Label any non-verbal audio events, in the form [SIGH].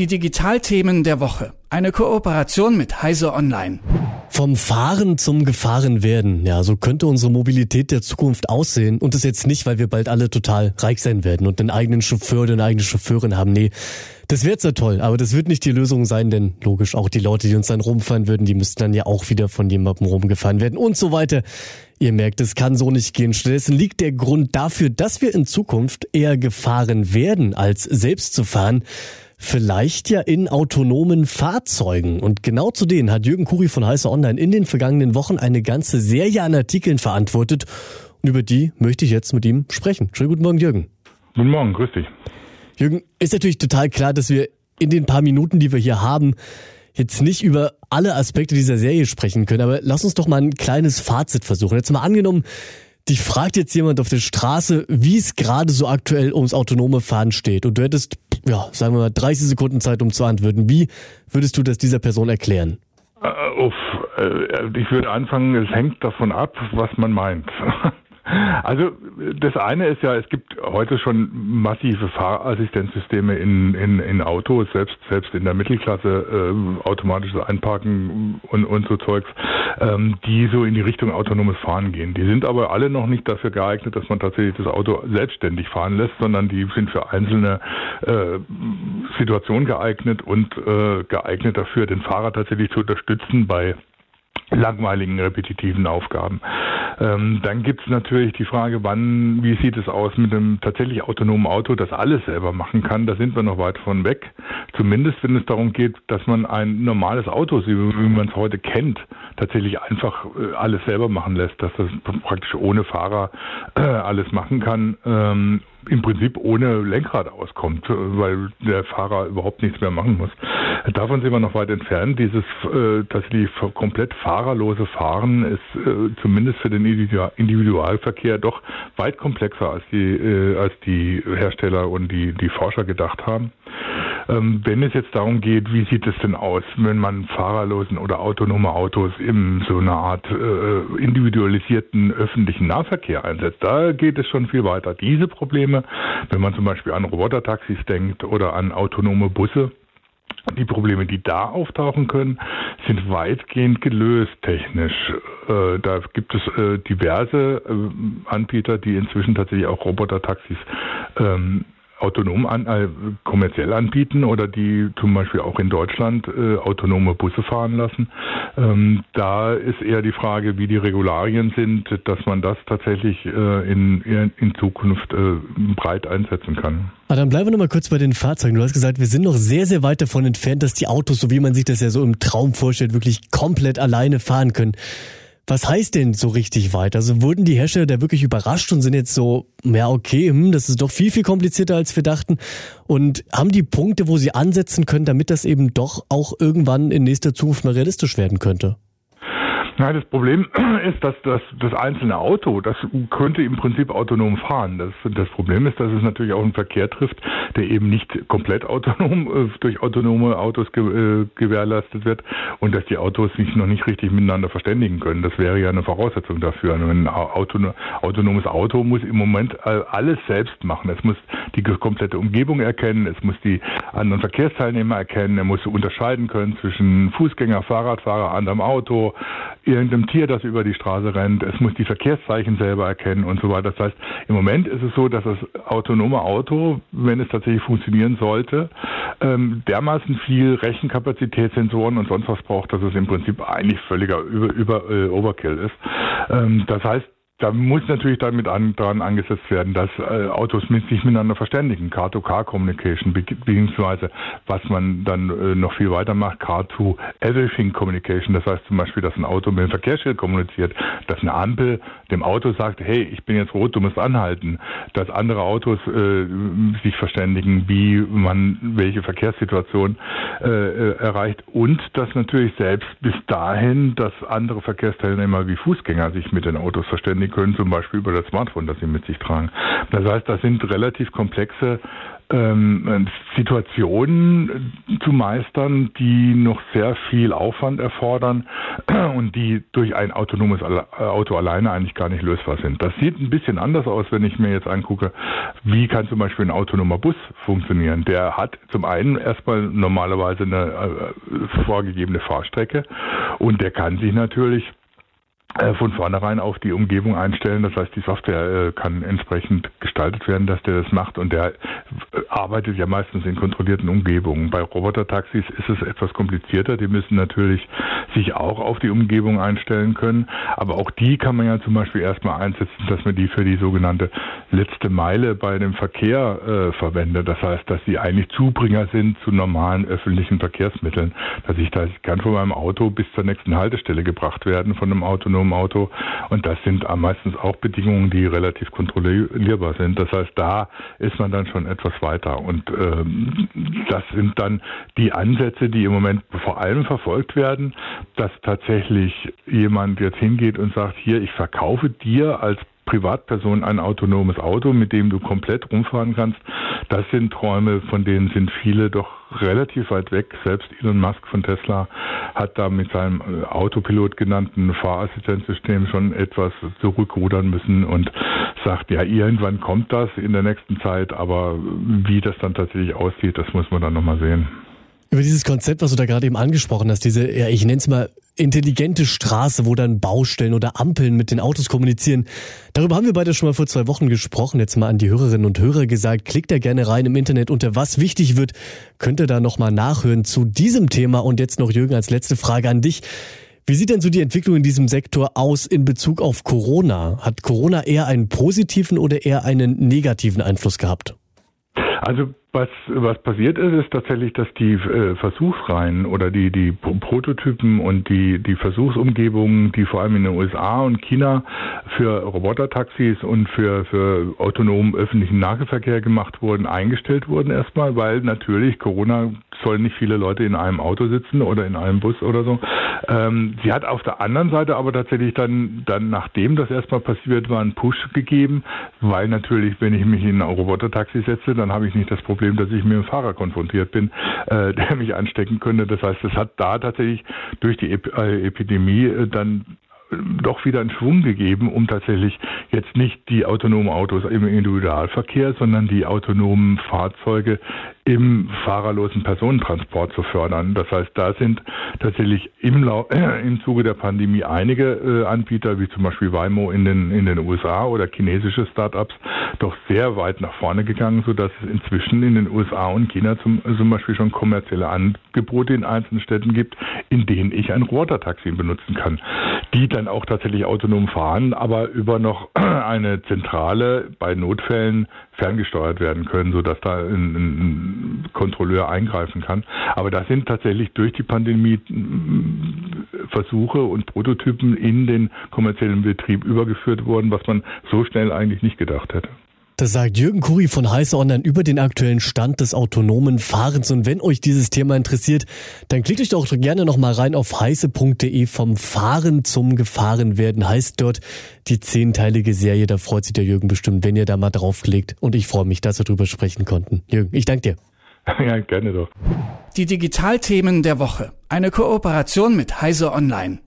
Die Digitalthemen der Woche. Eine Kooperation mit Heise Online. Vom Fahren zum Gefahrenwerden. Ja, so könnte unsere Mobilität der Zukunft aussehen. Und das jetzt nicht, weil wir bald alle total reich sein werden und einen eigenen Chauffeur oder eine eigene Chauffeurin haben. Nee, das wäre zwar toll, aber das wird nicht die Lösung sein, denn logisch, auch die Leute, die uns dann rumfahren würden, die müssten dann ja auch wieder von jemandem rumgefahren werden und so weiter. Ihr merkt, es kann so nicht gehen. Stattdessen liegt der Grund dafür, dass wir in Zukunft eher gefahren werden, als selbst zu fahren. Vielleicht ja in autonomen Fahrzeugen. Und genau zu denen hat Jürgen Kuri von Heißer Online in den vergangenen Wochen eine ganze Serie an Artikeln verantwortet. Und über die möchte ich jetzt mit ihm sprechen. Schönen guten Morgen, Jürgen. Guten Morgen, grüß dich. Jürgen, ist natürlich total klar, dass wir in den paar Minuten, die wir hier haben, jetzt nicht über alle Aspekte dieser Serie sprechen können, aber lass uns doch mal ein kleines Fazit versuchen. Jetzt mal angenommen, dich fragt jetzt jemand auf der Straße, wie es gerade so aktuell ums autonome Fahren steht und du hättest ja, sagen wir mal, 30 Sekunden Zeit, um zu antworten. Wie würdest du das dieser Person erklären? Uh, uff, äh, ich würde anfangen, es hängt davon ab, was man meint. [LAUGHS] Also das eine ist ja, es gibt heute schon massive Fahrassistenzsysteme in, in, in Autos, selbst selbst in der Mittelklasse äh, automatisches Einparken und, und so Zeugs, ähm, die so in die Richtung autonomes Fahren gehen. Die sind aber alle noch nicht dafür geeignet, dass man tatsächlich das Auto selbstständig fahren lässt, sondern die sind für einzelne äh, Situationen geeignet und äh, geeignet dafür, den Fahrer tatsächlich zu unterstützen bei langweiligen, repetitiven Aufgaben. Ähm, dann gibt es natürlich die Frage, wann, wie sieht es aus mit einem tatsächlich autonomen Auto, das alles selber machen kann. Da sind wir noch weit von weg. Zumindest wenn es darum geht, dass man ein normales Auto, wie man es heute kennt, tatsächlich einfach äh, alles selber machen lässt, dass das praktisch ohne Fahrer äh, alles machen kann. Ähm, im Prinzip ohne Lenkrad auskommt, weil der Fahrer überhaupt nichts mehr machen muss. Davon sind wir noch weit entfernt. Dieses äh, tatsächlich komplett fahrerlose Fahren ist äh, zumindest für den Individualverkehr doch weit komplexer als die, äh, als die Hersteller und die, die Forscher gedacht haben. Ähm, wenn es jetzt darum geht, wie sieht es denn aus, wenn man fahrerlosen oder autonome Autos in so einer Art individualisierten öffentlichen Nahverkehr einsetzt, da geht es schon viel weiter. Diese Probleme, wenn man zum Beispiel an Robotertaxis denkt oder an autonome Busse, die Probleme, die da auftauchen können, sind weitgehend gelöst technisch. Äh, da gibt es äh, diverse äh, Anbieter, die inzwischen tatsächlich auch Robotertaxis ähm, autonom an, äh, kommerziell anbieten oder die zum Beispiel auch in Deutschland äh, autonome Busse fahren lassen. Ähm, da ist eher die Frage, wie die Regularien sind, dass man das tatsächlich äh, in, in Zukunft äh, breit einsetzen kann. Aber dann bleiben wir nochmal kurz bei den Fahrzeugen. Du hast gesagt, wir sind noch sehr, sehr weit davon entfernt, dass die Autos, so wie man sich das ja so im Traum vorstellt, wirklich komplett alleine fahren können. Was heißt denn so richtig weit? Also wurden die Hersteller da wirklich überrascht und sind jetzt so, ja okay, hm, das ist doch viel, viel komplizierter als wir dachten und haben die Punkte, wo sie ansetzen können, damit das eben doch auch irgendwann in nächster Zukunft mal realistisch werden könnte? Nein, das Problem [CLEARS THROAT] ist, dass das, das einzelne Auto, das könnte im Prinzip autonom fahren. Das, das Problem ist, dass es natürlich auch einen Verkehr trifft, der eben nicht komplett autonom äh, durch autonome Autos ge, äh, gewährleistet wird und dass die Autos sich noch nicht richtig miteinander verständigen können. Das wäre ja eine Voraussetzung dafür. Ein Auto, autonomes Auto muss im Moment alles selbst machen. Es muss die komplette Umgebung erkennen, es muss die anderen Verkehrsteilnehmer erkennen, er muss unterscheiden können zwischen Fußgänger, Fahrradfahrer, anderem Auto, irgendeinem Tier, das über die Straße rennt. Es muss die Verkehrszeichen selber erkennen und so weiter. Das heißt, im Moment ist es so, dass das autonome Auto, wenn es tatsächlich funktionieren sollte, ähm, dermaßen viel Rechenkapazität, Sensoren und sonst was braucht, dass es im Prinzip eigentlich völliger über, über äh, Overkill ist. Ähm, das heißt, da muss natürlich damit an, daran angesetzt werden, dass äh, Autos mit, sich miteinander verständigen, Car-to-Car-Communication, beziehungsweise was man dann äh, noch viel weiter macht, Car-to-Everything-Communication. Das heißt zum Beispiel, dass ein Auto mit dem Verkehrsschild kommuniziert, dass eine Ampel dem Auto sagt, hey, ich bin jetzt rot, du musst anhalten, dass andere Autos äh, sich verständigen, wie man welche Verkehrssituation äh, äh, erreicht. Und dass natürlich selbst bis dahin, dass andere Verkehrsteilnehmer wie Fußgänger sich mit den Autos verständigen können, zum Beispiel über das Smartphone, das sie mit sich tragen. Das heißt, das sind relativ komplexe ähm, Situationen zu meistern, die noch sehr viel Aufwand erfordern [CLEARS THROAT] und die durch ein autonomes Auto alleine eigentlich gar nicht lösbar sind. Das sieht ein bisschen anders aus, wenn ich mir jetzt angucke, wie kann zum Beispiel ein autonomer Bus funktionieren. Der hat zum einen erstmal normalerweise eine äh, vorgegebene Fahrstrecke und der kann sich natürlich äh, von vornherein auf die Umgebung einstellen. Das heißt, die Software äh, kann entsprechend gestaltet werden, dass der das macht und der äh, arbeitet ja meistens in kontrollierten Umgebungen. Bei Robotertaxis ist es etwas komplizierter. Die müssen natürlich sich auch auf die Umgebung einstellen können, aber auch die kann man ja zum Beispiel erstmal einsetzen, dass man die für die sogenannte letzte Meile bei dem Verkehr äh, verwendet. Das heißt, dass sie eigentlich Zubringer sind zu normalen öffentlichen Verkehrsmitteln, dass ich da kann von meinem Auto bis zur nächsten Haltestelle gebracht werden von einem autonomen autonomen Auto. Und das sind meistens auch Bedingungen, die relativ kontrollierbar sind. Das heißt, da ist man dann schon etwas weiter. Und ähm, das sind dann die Ansätze, die im Moment vor allem verfolgt werden, dass tatsächlich jemand jetzt hingeht und sagt, hier, ich verkaufe dir als Privatperson ein autonomes Auto, mit dem du komplett rumfahren kannst. Das sind Träume, von denen sind viele doch relativ weit weg. Selbst Elon Musk von Tesla hat da mit seinem äh, Autopilot genannten Fahrassistenzsystem schon etwas zurückrudern müssen und sagt, ja, irgendwann kommt das in der nächsten Zeit, aber wie das dann tatsächlich aussieht, das muss man dann nochmal sehen. Über dieses Konzept, was du da gerade eben angesprochen hast, diese, ja, ich nenne es mal intelligente Straße, wo dann Baustellen oder Ampeln mit den Autos kommunizieren. Darüber haben wir beide schon mal vor zwei Wochen gesprochen. Jetzt mal an die Hörerinnen und Hörer gesagt, klickt da gerne rein im Internet unter was wichtig wird. Könnt ihr da nochmal nachhören zu diesem Thema. Und jetzt noch Jürgen als letzte Frage an dich. Wie sieht denn so die Entwicklung in diesem Sektor aus in Bezug auf Corona? Hat Corona eher einen positiven oder eher einen negativen Einfluss gehabt? Also was, was passiert ist, ist tatsächlich, dass die äh, Versuchsreihen oder die, die Prototypen und die, die Versuchsumgebungen, die vor allem in den USA und China für Robotertaxis und für, für autonomen öffentlichen Nahverkehr gemacht wurden, eingestellt wurden erstmal, weil natürlich Corona sollen nicht viele Leute in einem Auto sitzen oder in einem Bus oder so. Ähm, sie hat auf der anderen Seite aber tatsächlich dann, dann nachdem das erstmal passiert war, einen Push gegeben, weil natürlich, wenn ich mich in ein Robotertaxi setze, dann habe ich nicht das Problem, dass ich mit dem Fahrer konfrontiert bin, äh, [LAUGHS] der mich anstecken könnte. Das heißt, es hat da tatsächlich durch die Ep äh, Epidemie äh, dann doch wieder einen Schwung gegeben, um tatsächlich jetzt nicht die autonomen Autos im Individualverkehr, sondern die autonomen Fahrzeuge im fahrerlosen Personentransport zu fördern. Das heißt, da sind tatsächlich im, Lau äh, [CLEARS THROAT] im Zuge der Pandemie einige äh, Anbieter, wie zum Beispiel Waymo in den, in den USA oder chinesische Startups, doch sehr weit nach vorne gegangen, sodass es inzwischen in den USA und China zum, zum Beispiel schon kommerzielle Angebote in einzelnen Städten gibt, in denen ich ein Robotertaxi benutzen kann, die dann auch tatsächlich autonom fahren, aber über noch [CLEARS THROAT] eine Zentrale bei Notfällen ferngesteuert werden können, sodass da ein, ein Kontrolleur eingreifen kann. Aber da sind tatsächlich durch die Pandemie Versuche und Prototypen in den kommerziellen Betrieb übergeführt worden, was man so schnell eigentlich nicht gedacht hätte. Das sagt Jürgen Kuri von Heiße Online über den aktuellen Stand des autonomen Fahrens. Und wenn euch dieses Thema interessiert, dann klickt euch doch gerne nochmal rein auf heiße.de vom Fahren zum Gefahrenwerden. Heißt dort die zehnteilige Serie. Da freut sich der Jürgen bestimmt, wenn ihr da mal draufklickt. Und ich freue mich, dass wir drüber sprechen konnten. Jürgen, ich danke dir. [LAUGHS] Ja, gerne doch. Die Digitalthemen der Woche. Eine Kooperation mit Heise Online.